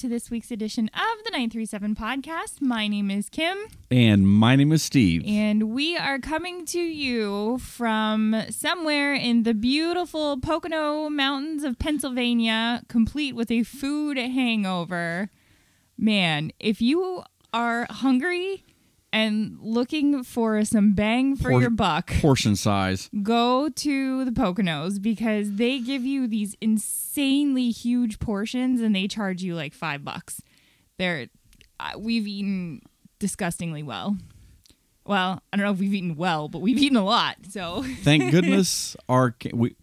to this week's edition of the 937 podcast. My name is Kim. And my name is Steve. And we are coming to you from somewhere in the beautiful Pocono Mountains of Pennsylvania, complete with a food hangover. Man, if you are hungry and looking for some bang for Por- your buck, Portion size. go to the Poconos because they give you these insanely huge portions and they charge you like five bucks. They're uh, we've eaten disgustingly well. Well, I don't know if we've eaten well, but we've eaten a lot. So Thank goodness our we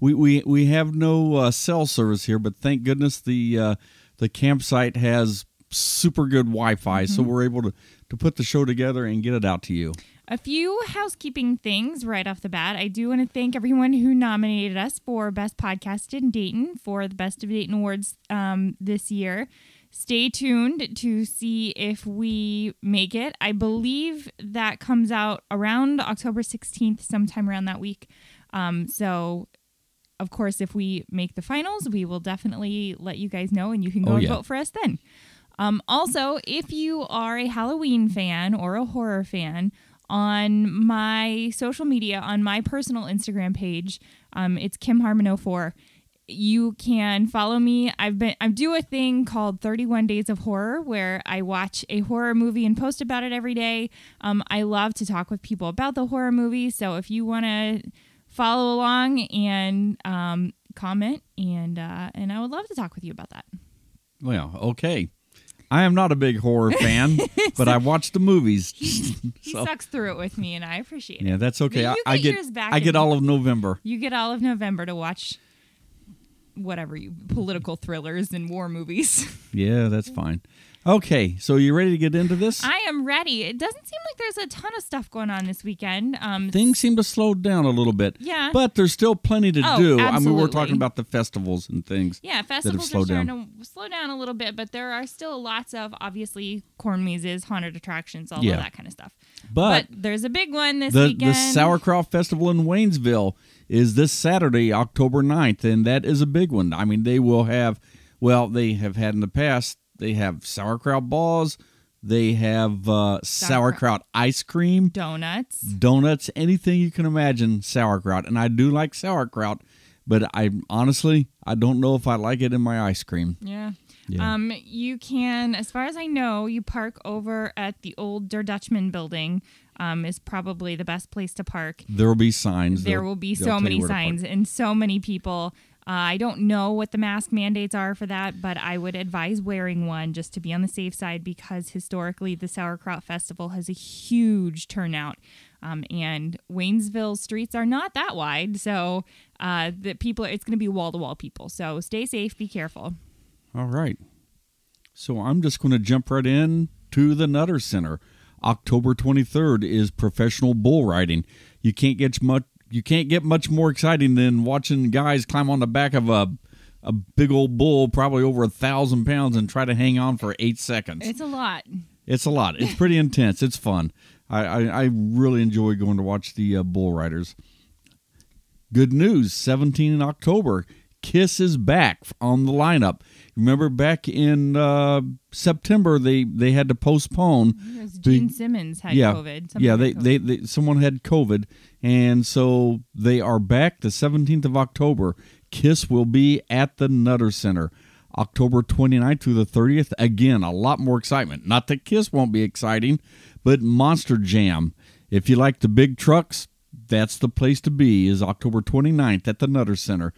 we we, we have no uh, cell service here, but thank goodness the uh, the campsite has super good Wi-Fi, so we're able to to put the show together and get it out to you. A few housekeeping things right off the bat. I do want to thank everyone who nominated us for Best Podcast in Dayton for the Best of Dayton Awards um, this year. Stay tuned to see if we make it. I believe that comes out around October 16th, sometime around that week. Um, so, of course, if we make the finals, we will definitely let you guys know and you can go Oh, and yeah. vote for us then. Um, also, if you are a Halloween fan or a horror fan, on my social media, on my personal Instagram page, um, it's Kim Harmon 04. You can follow me. I've been I do a thing called 31 Days of Horror where I watch a horror movie and post about it every day. Um, I love to talk with people about the horror movie. So if you want to follow along and um, comment, and uh, and I would love to talk with you about that. Well, okay. I am not a big horror fan, but I watch the movies. He So, sucks through it with me, and I appreciate it. yeah, that's okay. I, I get I get all of November. You get all of November to watch whatever you political thrillers and war movies. Yeah, that's fine. Okay, so you ready to get into this? I am ready. It doesn't seem like there's a ton of stuff going on this weekend. Um, Things seem to slow down a little bit. Yeah. But there's still plenty to Oh, do. I mean, we're talking about the festivals and things. yeah, that have festivals are starting down. to slow down a little bit, but there are still lots of obviously corn mazes, haunted attractions, all Yeah. of that kind of stuff. But, there's a big one this the, weekend. the Sauerkraut Festival in Waynesville is this Saturday, October 9th, and that is a big one. I mean, they will have, well, they have had in the past, they have sauerkraut balls, they have uh, sauerkraut ice cream, donuts. donuts, anything you can imagine sauerkraut. And I do like sauerkraut, but I honestly, I don't know if I like it in my ice cream. Yeah. Yeah. Um, you can, as far as I know, you park over at the old Der Dutchman building. Um, is probably the best place to park. There will be signs. There They'll- be they'll so many where to park. signs and so many people. Uh, I don't know what the mask mandates are for that, but I would advise wearing one just to be on the safe side because historically the Sauerkraut Festival has a huge turnout. Um, and Waynesville streets are not that wide, so uh, the people it's going to be wall to wall people. So stay safe, be careful. All right. So I'm just going to jump right in to the Nutter Center. October 23rd is professional bull riding. You can't get much. You can't get much more exciting than watching guys climb on the back of a a big old bull, probably over a thousand pounds, and try to hang on for eight seconds. It's a lot. It's a lot. It's pretty intense. It's fun. I, I, I really enjoy going to watch the uh, bull riders. Good news 17 in October. Kiss is back on the lineup. Remember back in uh, September they, they had to postpone. Because the- Gene Simmons had yeah, COVID. Somebody yeah, they, COVID. they they someone had COVID, and so they are back the 17th of October. Kiss will be at the Nutter Center. October 29th through the 30th. Again, a lot more excitement. Not that Kiss won't be exciting, but Monster Jam. If you like the big trucks, that's the place to be. Is October 29th at the Nutter Center.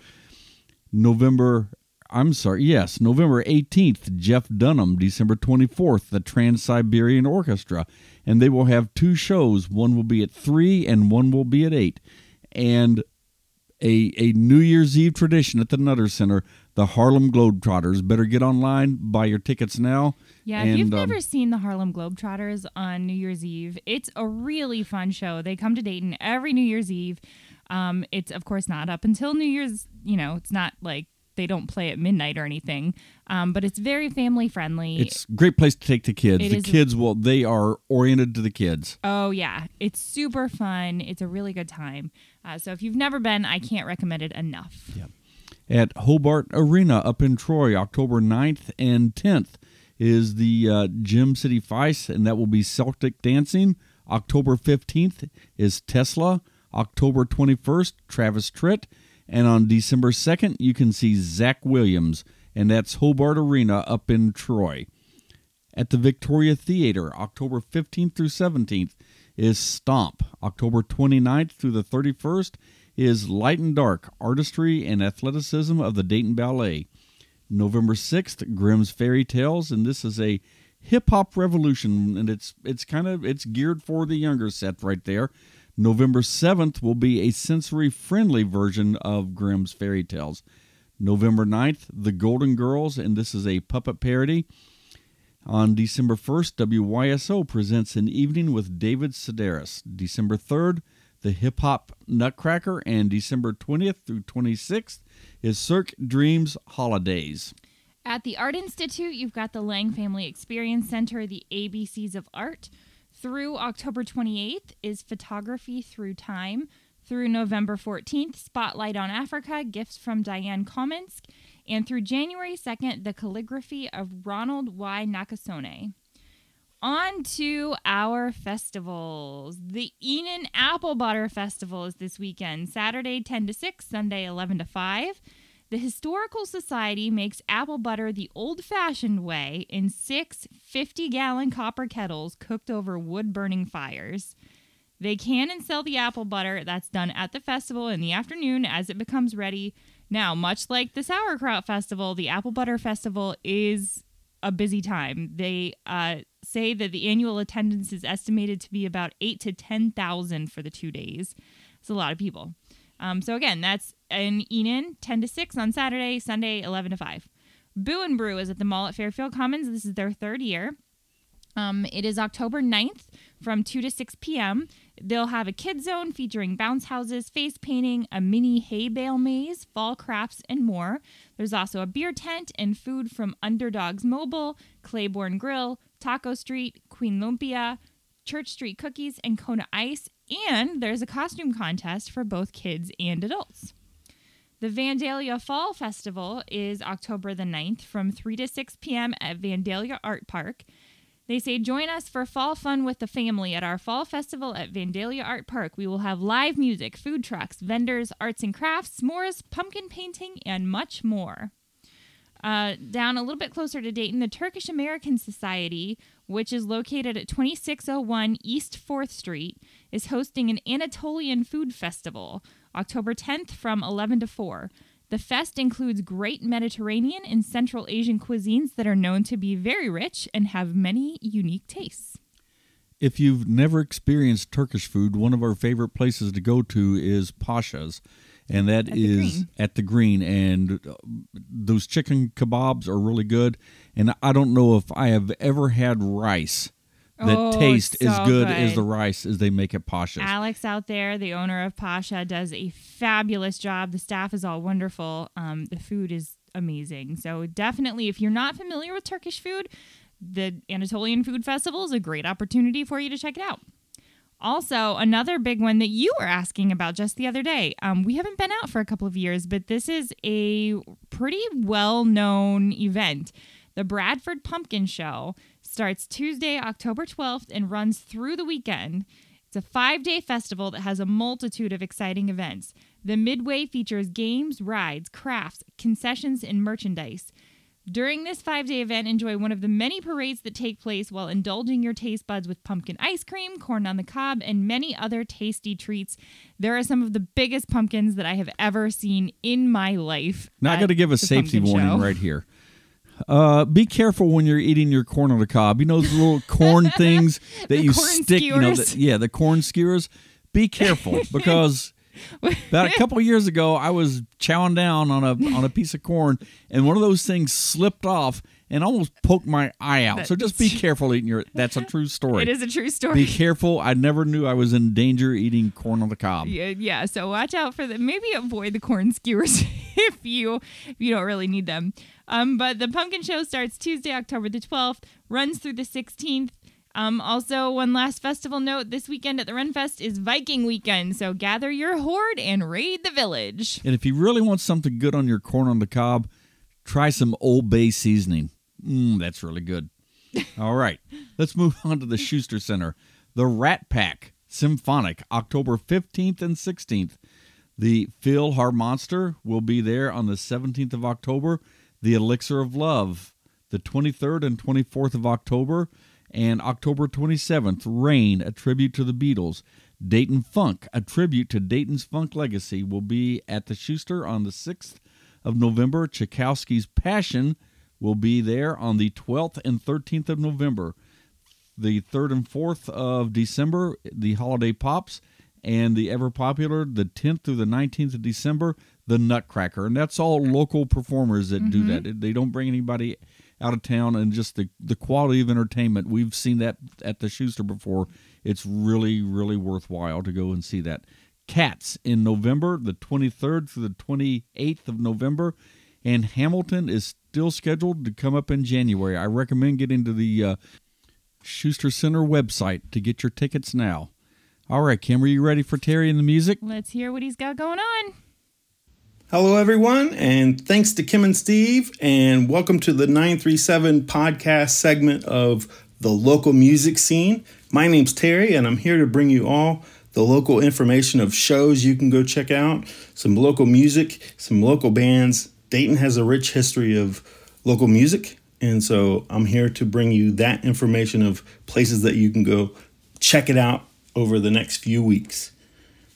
November I'm sorry, yes, November 18th, Jeff Dunham, December 24th, the Trans Siberian Orchestra. And they will have two shows. One will be at 3 and one will be at 8. And a, a New Year's Eve tradition at the Nutter Center, the Harlem Globetrotters. Better get online, buy your tickets now. Yeah, if you've um, never seen the Harlem Globetrotters on New Year's Eve, it's a really fun show. They come to Dayton every New Year's Eve. Um, it's of course not up until New Year's. You know, it's not like they don't play at midnight or anything. Um, but it's very family friendly. It's a great place to take the kids. It the is- kids will they are oriented to the kids. oh yeah, it's super fun. It's a really good time. Uh, so if you've never been, I can't recommend it enough. Yeah. At Hobart Arena up in Troy, October 9th and 10th is the uh, Gem City Feis, and that will be Celtic dancing. October 15th is Tesla. October 21st, Travis Tritt. And on December 2nd, you can see Zach Williams, and that's Hobart Arena up in Troy. At the Victoria Theater, October 15th through 17th, is Stomp. October 29th through the 31st is Light and Dark Artistry and Athleticism of the Dayton Ballet. November 6th, Grimm's Fairy Tales, and this is a hip hop revolution, and it's it's kind of it's geared for the younger set right there. November 7th will be a sensory friendly version of Grimm's Fairy Tales. November 9th, The Golden Girls, and this is a puppet parody. On December 1st, WYSO presents an evening with David Sedaris. December 3rd, the Hip Hop Nutcracker, and December 20th through 26th is Cirque Dreams Holidays. At the Art Institute, you've got the Lang Family Experience Center, the ABCs of Art. Through October 28th is Photography Through Time. Through November 14th, Spotlight on Africa, Gifts from Diane Kominsk. And through January 2nd, The Calligraphy of Ronald Y. Nakasone. On to our festivals. The Enon Apple Butter Festival is this weekend, Saturday 10 to 6, Sunday 11 to 5. The Historical Society makes apple butter the old fashioned way in six 50 gallon copper kettles cooked over wood burning fires. They can and sell the apple butter that's done at the festival in the afternoon as it becomes ready. Now, much like the Sauerkraut Festival, the Apple Butter Festival is a busy time. They uh, say that the annual attendance is estimated to be about eight to 10,000 for the two days. It's a lot of people. Um, so again, that's in Enon, 10 to 6 on Saturday, Sunday, 11 to 5. Boo and Brew is at the mall at Fairfield Commons. This is their third year. Um, it is October 9th from 2 to 6 p.m. They'll have a kid zone featuring bounce houses, face painting, a mini hay bale maze, fall crafts, and more. There's also a beer tent and food from Underdogs Mobile, Claiborne Grill, Taco Street, Queen Lumpia, Church Street Cookies, and Kona Ice. And there's a costume contest for both kids and adults. The Vandalia Fall Festival is October the 9th from 3 to 6 p.m. at Vandalia Art Park. They say, join us for fall fun with the family at our fall festival at Vandalia Art Park. We will have live music, food trucks, vendors, arts and crafts, s'mores, pumpkin painting, and much more. Uh, down a little bit closer to Dayton, the Turkish American Society, which is located at 2601 East 4th Street, is hosting an Anatolian food festival October 10th from 11 to 4. The fest includes great Mediterranean and Central Asian cuisines that are known to be very rich and have many unique tastes. If you've never experienced Turkish food, one of our favorite places to go to is Pasha's, and that At is the at the Greene. And uh, those chicken kebabs are really good. And I don't know if I have ever had rice that Oh, tastes as so good, as the rice as they make at Pasha's. Alex out there, the owner of Pasha, does a fabulous job. The staff is all wonderful. Um, the food is amazing. So definitely, if you're not familiar with Turkish food, the Anatolian Food Festival is a great opportunity for you to check it out. Also, another big one that you were asking about just the other day. Um, we haven't been out for a couple of years, but this is a pretty well known event. The Bradford Pumpkin Show starts Tuesday, October 12th, and runs through the weekend. It's a five day festival that has a multitude of exciting events. The Midway features games, rides, crafts, concessions, and merchandise. During this five day event, enjoy one of the many parades that take place while indulging your taste buds with pumpkin ice cream, corn on the cob, and many other tasty treats. There are some of the biggest pumpkins that I have ever seen in my life. Not going to give a safety warning show. right here. Uh, be careful when you're eating your corn on the cob. You know those little corn things that The you stick. You know, skewers. that, yeah, the corn skewers. Be careful because about a couple of years ago, I was chowing down on a on a piece of corn, and one of those things slipped off and almost poked my eye out. so just be careful eating your. That's a true story. It is a true story. Be careful. I never knew I was in danger eating corn on the cob. Yeah, yeah. So watch out for the maybe avoid the corn skewers if you if you don't really need them. Um, but the pumpkin show starts Tuesday, October the twelfth, runs through the sixteenth. Um, also, one last festival note this weekend at the Renfest is Viking weekend, so gather your horde and raid the village. And if you really want something good on your corn on the cob, try some Old Bay seasoning. Mmm, that's really good. All right, let's move on to the Schuster Center. The Rat Pack Symphonic, October 15th and 16th. The Phil Harmonster will be there on the 17th of October. The Elixir of Love, the 23rd and 24th of October. And October 27th, Rain, a tribute to the Beatles. Dayton Funk, a tribute to Dayton's funk legacy, will be at the Schuster on the 6th of November. Tchaikovsky's Passion will be there on the 12th and 13th of November. The 3rd and 4th of December, the Holiday Pops, and the ever popular, the 10th through the 19th of December, the Nutcracker. And that's all local performers that do that. Mm-hmm. They don't bring anybody out of town and just the, the quality of entertainment. We've seen that at the Schuster before. It's really, really worthwhile to go and see that. Cats in November, the 23rd through the 28th of November. And Hamilton is still scheduled to come up in January. I recommend getting to the uh, Schuster Center website to get your tickets now. All right, Kim, are you ready for Terry and the music? Let's hear what he's got going on. Hello, everyone, and thanks to Kim and Steve, and welcome to the 937 podcast segment of the local music scene. My name's Terry, and I'm here to bring you all the local information of shows you can go check out, some local music, some local bands. Dayton has a rich history of local music, and so I'm here to bring you that information of places that you can go check it out over the next few weeks.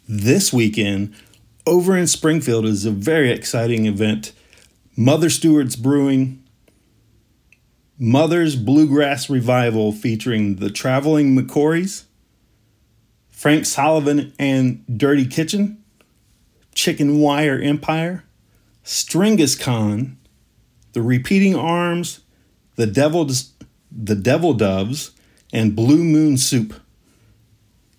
This weekend, over in Springfield is a very exciting event. Mother Stewart's Brewing, Mother's Bluegrass Revival featuring the Traveling McCourys, Frank Sullivan and Dirty Kitchen, Chicken Wire Empire, Stringus Con, The Repeating Arms, The Devil, the Devil Doves, and Blue Moon Soup.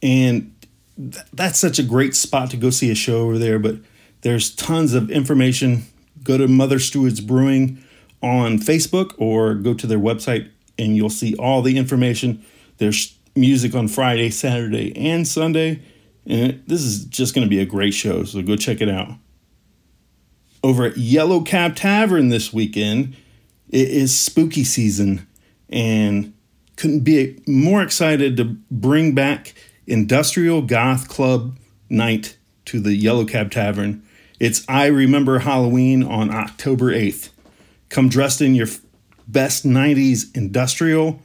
And th- that's such a great spot to go see a show over there. But there's tons of information. Go to Mother Stewart's Brewing on Facebook or go to their website and you'll see all the information. There's music on Friday, Saturday, and Sunday. And this is just going to be a great show, so go check it out. Over at Yellow Cab Tavern this weekend, it is spooky season, and couldn't be more excited to bring back Industrial Goth Club Night to the Yellow Cab Tavern. It's I Remember Halloween on October 8th. Come dressed in your best 90s industrial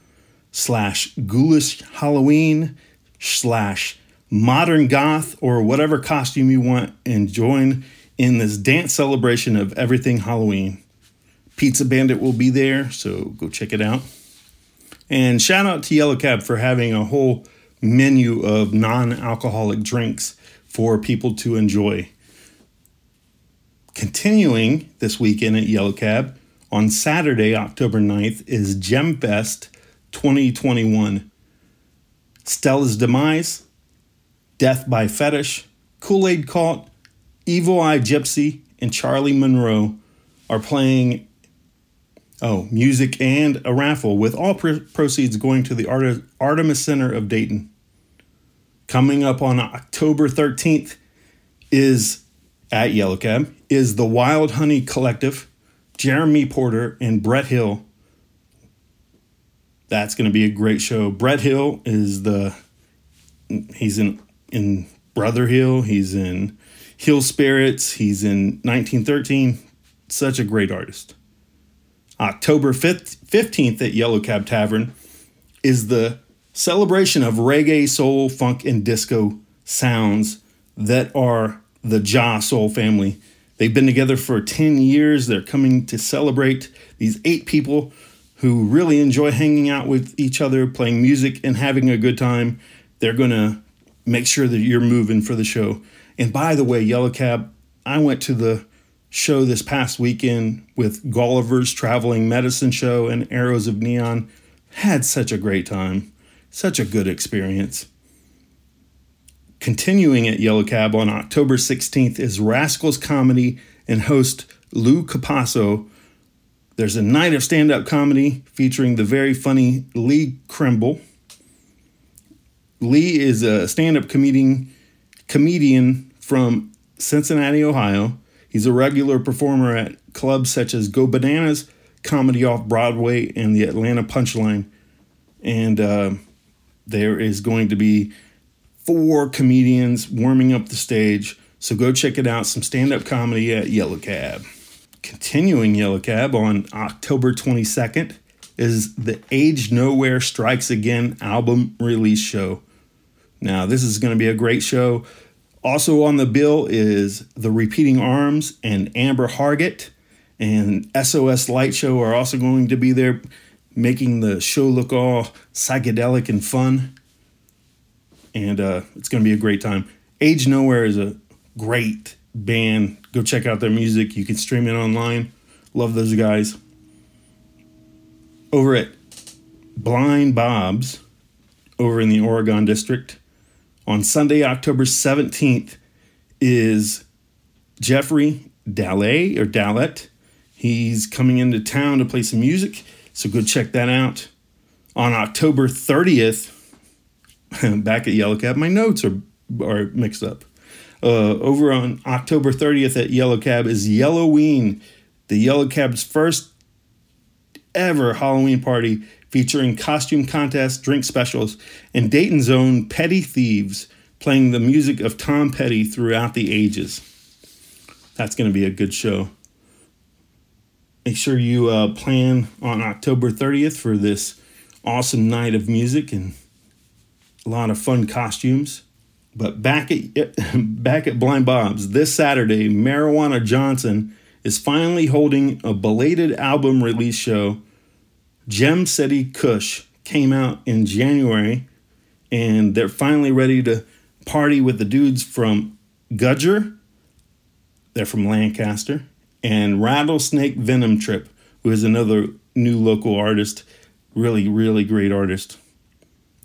slash ghoulish Halloween slash modern goth or whatever costume you want and join in this dance celebration of everything Halloween. Pizza Bandit will be there, so go check it out. And shout out to Yellow Cab for having a whole menu of non alcoholic drinks for people to enjoy. Continuing this weekend at Yellow Cab, on Saturday, October 9th, is Gem Fest 2021. Stella's Demise, Death by Fetish, Kool Aid Cult, Evil Eye Gypsy, and Charlie Monroe are playing oh music and a raffle with all pr- proceeds going to the Art- Artemis Center of Dayton. Coming up on October 13th is at Yellow Cab is the Wild Honey Collective, Jeremy Porter and Brett Hill. That's going to be a great show. Brett Hill is the he's in in Brother Hill, he's in Hill Spirits, he's in 1913. Such a great artist. October 5th, 15th at Yellow Cab Tavern is the celebration of reggae, soul, funk, and disco sounds that are the Ja Soul family. They've been together for 10 years. They're coming to celebrate these eight people who really enjoy hanging out with each other, playing music, and having a good time. They're going to make sure that you're moving for the show. And by the way, Yellow Cab, I went to the show this past weekend with Gulliver's Traveling Medicine Show and Arrows of Neon. Had such a great time, such a good experience. Continuing at Yellow Cab on October 16th is Rascals Comedy and host Lou Capasso. There's a night of stand up comedy featuring the very funny Lee Krimble. Lee is a stand-up comedian comedian from Cincinnati, Ohio. He's a regular performer at clubs such as Go Bananas, Comedy Off Broadway, and the Atlanta Punchline. And uh, there is going to be four comedians warming up the stage. So go check it out. Some stand up comedy at Yellow Cab. Continuing Yellow Cab on October 22nd is the Age Nowhere Strikes Again album release show. Now, this is going to be a great show. Also on the bill is The Repeating Arms and Amber Hargett and SOS Light Show are also going to be there, making the show look all psychedelic and fun. And uh, it's going to be a great time. Age Nowhere is a great band. Go check out their music. You can stream it online. Love those guys. Over at Blind Bob's, over in the Oregon District, on Sunday, October 17th, is Jeffrey Dallet or Dallet. He's coming into town to play some music, so go check that out. On October 30th, back at Yellow Cab, my notes are, are mixed up. Uh, over on October 30th at Yellow Cab is Yellowween, the Yellow Cab's first ever Halloween party featuring costume contests, drink specials, and Dayton's own Petty Thieves playing the music of Tom Petty throughout the ages. That's going to be a good show. Make sure you uh, plan on October 30th for this awesome night of music and a lot of fun costumes. But back at back at Blind Bob's this Saturday, Marijuana Johnson is finally holding a belated album release show Gem City Kush came out in January, and they're finally ready to party with the dudes from Gudger. They're from Lancaster, and Rattlesnake Venom Trip, who is another new local artist, really, really great artist.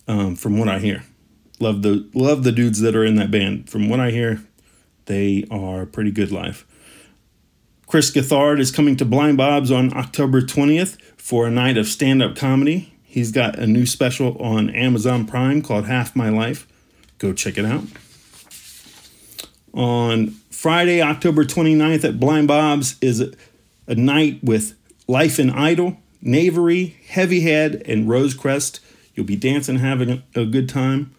Um, from what I hear, love the love the dudes that are in that band. From what I hear, they are pretty good live. Chris Gethard is coming to Blind Bob's on October 20th for a night of stand up comedy. He's got a new special on Amazon Prime called Half My Life. Go check it out. On Friday, October 29th at Blind Bob's is a, night with Life in Idle, Knavery, Heavyhead, and Rosecrest. You'll be dancing, having a good time.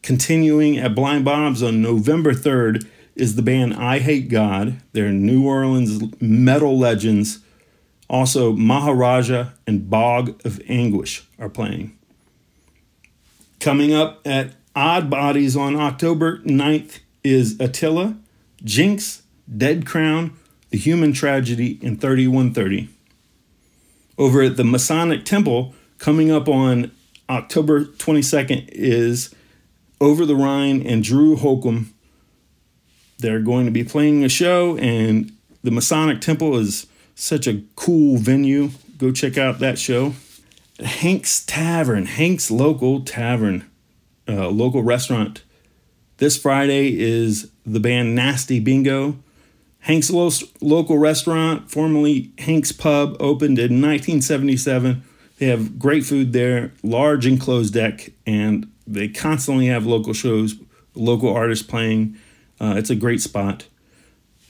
Continuing at Blind Bob's on November 3rd is the band I Hate God. They're New Orleans metal legends. Also, Maharaja and Bog of Anguish are playing. Coming up at Odd Bodies on October 9th is Attila, Jinx, Dead Crown, The Human Tragedy, and 3130. Over at the Masonic Temple, coming up on October 22nd is Over the Rhine and Drew Holcomb they're going to be playing a show, and the Masonic Temple is such a cool venue. Go check out that show. Hank's Tavern, Hank's Local Tavern, uh, local restaurant. This Friday is the band Nasty Bingo. Hank's Lo- Local Restaurant, formerly Hank's Pub, opened in 1977. They have great food there, large enclosed deck, and they constantly have local shows, local artists playing. Uh, it's a great spot.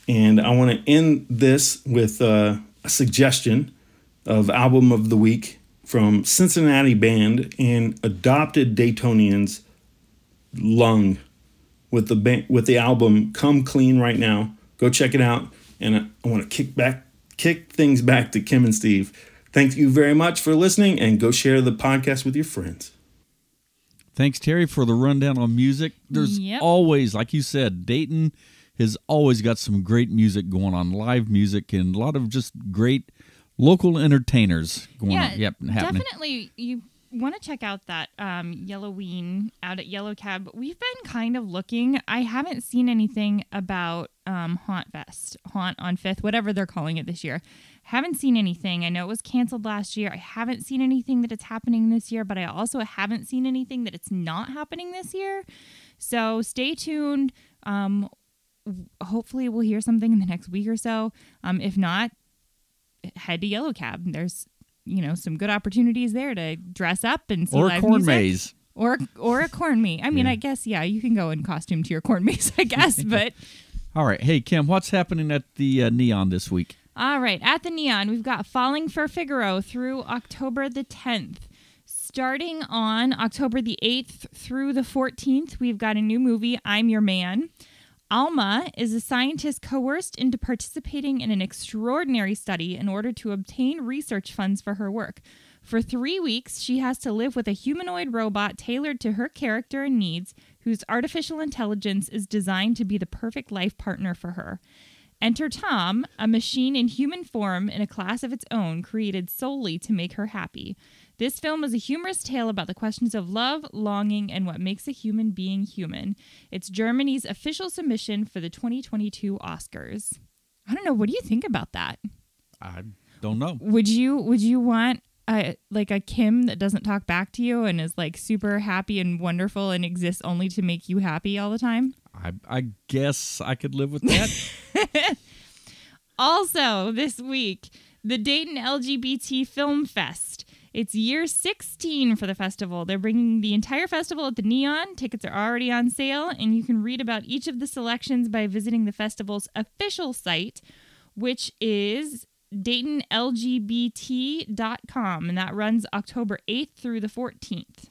And I want to end this with uh, a suggestion of album of the week from Cincinnati band and adopted Daytonians Lung with the with the album Come Clean right now. Go check it out. And I, I want to kick back kick things back to Kim and Steve. Thank you very much for listening and go share the podcast with your friends. Thanks, Terry, for the rundown on music. There's Yep. always, like you said, Dayton has always got some great music going on, live music, and a lot of just great local entertainers going yeah, on. Yep, happening. definitely. You want to check out that um, Yellowween out at Yellow Cab. We've been kind of looking. I haven't seen anything about um, Haunt Fest, Haunt on Fifth, whatever they're calling it this year. Haven't seen anything. I know it was canceled last year. I haven't seen anything that it's happening this year, but I also haven't seen anything that it's not happening this year. So stay tuned. Um, hopefully, we'll hear something in the next week or so. Um, if not, head to Yellow Cab. There's you know some good opportunities there to dress up and see Or live corn music. maze. or or a corn maze. I mean, Yeah. I guess yeah, you can go in costume to your corn maze, I guess. but All right. Hey, Kim, what's happening at the uh, Neon this week? All right, at the Neon, we've got Falling for Figaro through October the 10th. Starting on October the 8th through the 14th, we've got a new movie, I'm Your Man. Alma is a scientist coerced into participating in an extraordinary study in order to obtain research funds for her work. For three weeks, she has to live with a humanoid robot tailored to her character and needs, whose artificial intelligence is designed to be the perfect life partner for her. Enter Tom, a machine in human form in a class of its own, created solely to make her happy. This film is a humorous tale about the questions of love, longing, and what makes a human being human. It's Germany's official submission for the 2022 Oscars. I don't know. What do you think about that? I don't know. Would you would you want a like a Kim that doesn't talk back to you and is like super happy and wonderful and exists only to make you happy all the time? I, I guess I could live with that. Also, this week, the Dayton LGBT Film Fest. It's year 16 for the festival. They're bringing the entire festival at the Neon. Tickets are already on sale, and you can read about each of the selections by visiting the festival's official site, which is DaytonLGBT.com, and that runs October 8th through the 14th.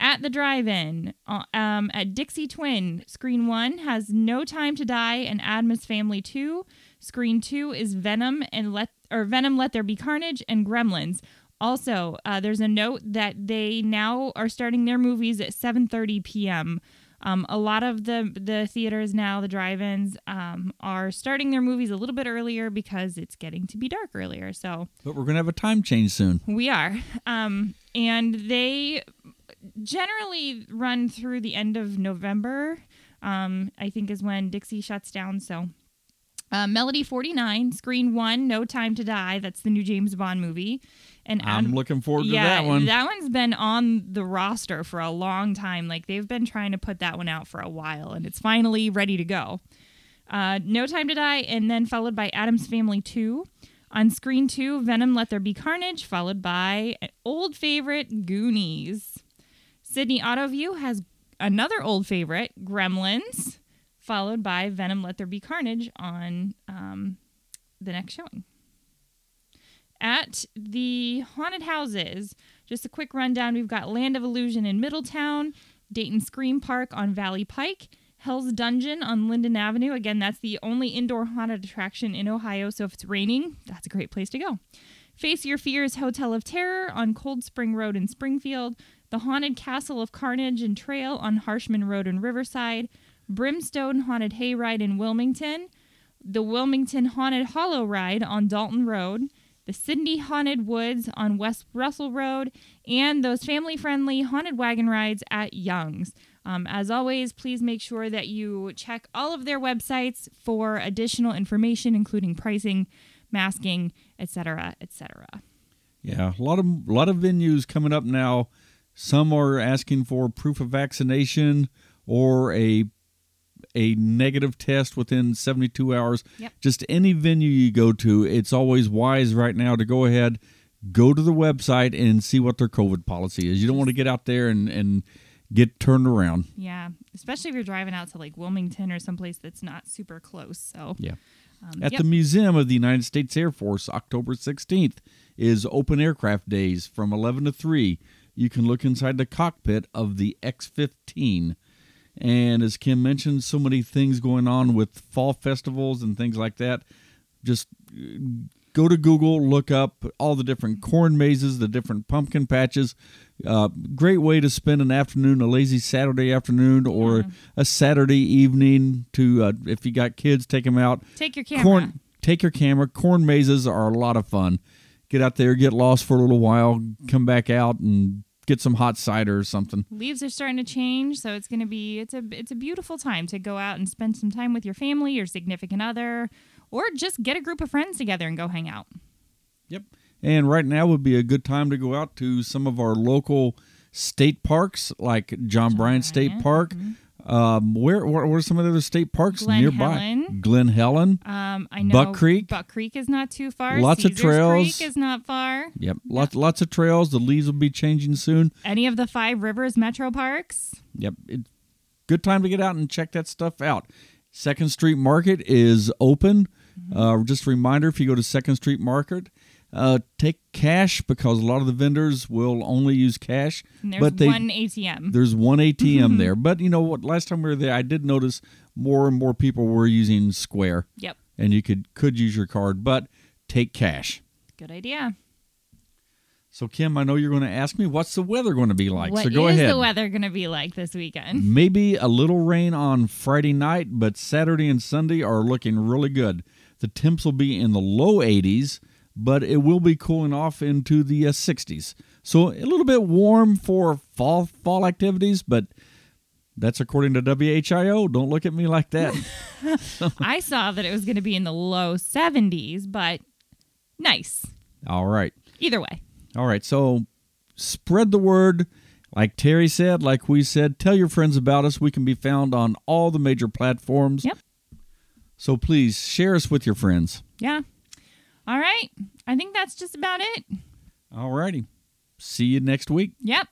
At the drive-in, uh, um, at Dixie Twin, Screen One has No Time to Die and Addams Family Two. Screen Two is Venom and Let or Venom Let There Be Carnage and Gremlins. Also, uh, there's a note that they now are starting their movies at 7:30 p.m. Um, a lot of the the theaters now, the drive-ins, um, are starting their movies a little bit earlier because it's getting to be dark earlier. So but we're going to have a time change soon. we are. Um, and they generally run through the end of November, um, I think is when Dixie shuts down. So, uh, Melody 49, Screen 1, No Time to Die. That's the new James Bond movie. And I'm Adam- looking forward to yeah, that one. That one's been on the roster for a long time. Like they've been trying to put that one out for a while, and it's finally ready to go. Uh, no Time to Die, and then followed by Addams Family 2. On screen 2, Venom Let There Be Carnage, followed by an old favorite, Goonies. Sidney Autoview has another old favorite, Gremlins, followed by Venom Let There Be Carnage on um, the next showing. At the haunted houses, just a quick rundown we've got Land of Illusion in Middletown, Dayton Scream Park on Valley Pike, Hell's Dungeon on Linden Avenue. Again, that's the only indoor haunted attraction in Ohio, so if it's raining, that's a great place to go. Face Your Fears Hotel of Terror on Cold Spring Road in Springfield, the Haunted Castle of Carnage and Trail on Harshman Road in Riverside, Brimstone Haunted Hayride in Wilmington, the Wilmington Haunted Hollow Ride on Dalton Road, the Sidney Haunted Woods on West Russell Road, and those family friendly haunted wagon rides at Young's. Um, as always, please make sure that you check all of their websites for additional information, including pricing, masking, etc., etc. Yeah, a lot of a lot of venues coming up now. Some are asking for proof of vaccination or a a negative test within 72 hours. Yep. Just any venue you go to, it's always wise right now to go ahead, go to the website and see what their COVID policy is. You don't want to get out there and, and get turned around. Yeah, especially if you're driving out to like Wilmington or someplace that's not super close. So, Yeah. um, At yep. the Museum of the United States Air Force, October 16th is Open Aircraft Days from 11 to 3. You can look inside the cockpit of the X 15. And as Kim mentioned, so many things going on with fall festivals and things like that. Just uh, go to Google, look up all the different corn mazes, the different pumpkin patches. Uh, great way to spend an afternoon, a lazy Saturday afternoon, or a Saturday evening. To uh, if you got kids, take them out. take your camera. Corn, take your camera. Corn mazes are a lot of fun. Get out there, get lost for a little while, come back out and get some hot cider or something. Leaves are starting to change, so it's going to be it's a it's a beautiful time to go out and spend some time with your family, your significant other, or just get a group of friends together and go hang out. Yep. And right now would be a good time to go out to some of our local state parks, like John, Bryan State Park. Mm-hmm. Um, where what, what are some of the other state parks Glen nearby? Helen. Glen Helen. Um, I know Buck Creek? Buck Creek is not too far. Lots of Caesars trails. Creek is not far. Yep, lots lots of trails. The leaves will be changing soon. Any of the five rivers metro parks. Yep, it, good time to get out and check that stuff out. Second Street Market is open. Mm-hmm. Uh, just a reminder: if you go to Second Street Market, uh, take cash because a lot of the vendors will only use cash. But they, one ATM. There's one ATM there, but you know what? Last time we were there, I did notice more and more people were using Square, Yep. and you could could use your card, but take cash. Good idea. So Kim, I know you're going to ask me what's the weather going to be like. What so go is ahead. the weather going to be like this weekend? Maybe a little rain on Friday night, but Saturday and Sunday are looking really good. The temps will be in the low 80s, but it will be cooling off into the uh, 60s. So a little bit warm for fall fall activities, but that's according to WHIO. Don't look at me like that. I saw that it was going to be in the low 70s, but nice. All right. Either way. All right. So spread the word. Like Terry said, like we said, tell your friends about us. We can be found on all the major platforms. Yep. So please share us with your friends. Yeah. All right. I think that's just about it. All righty. See you next week. Yep.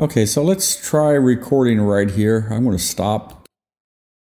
Okay, so let's try recording right here. I'm going to stop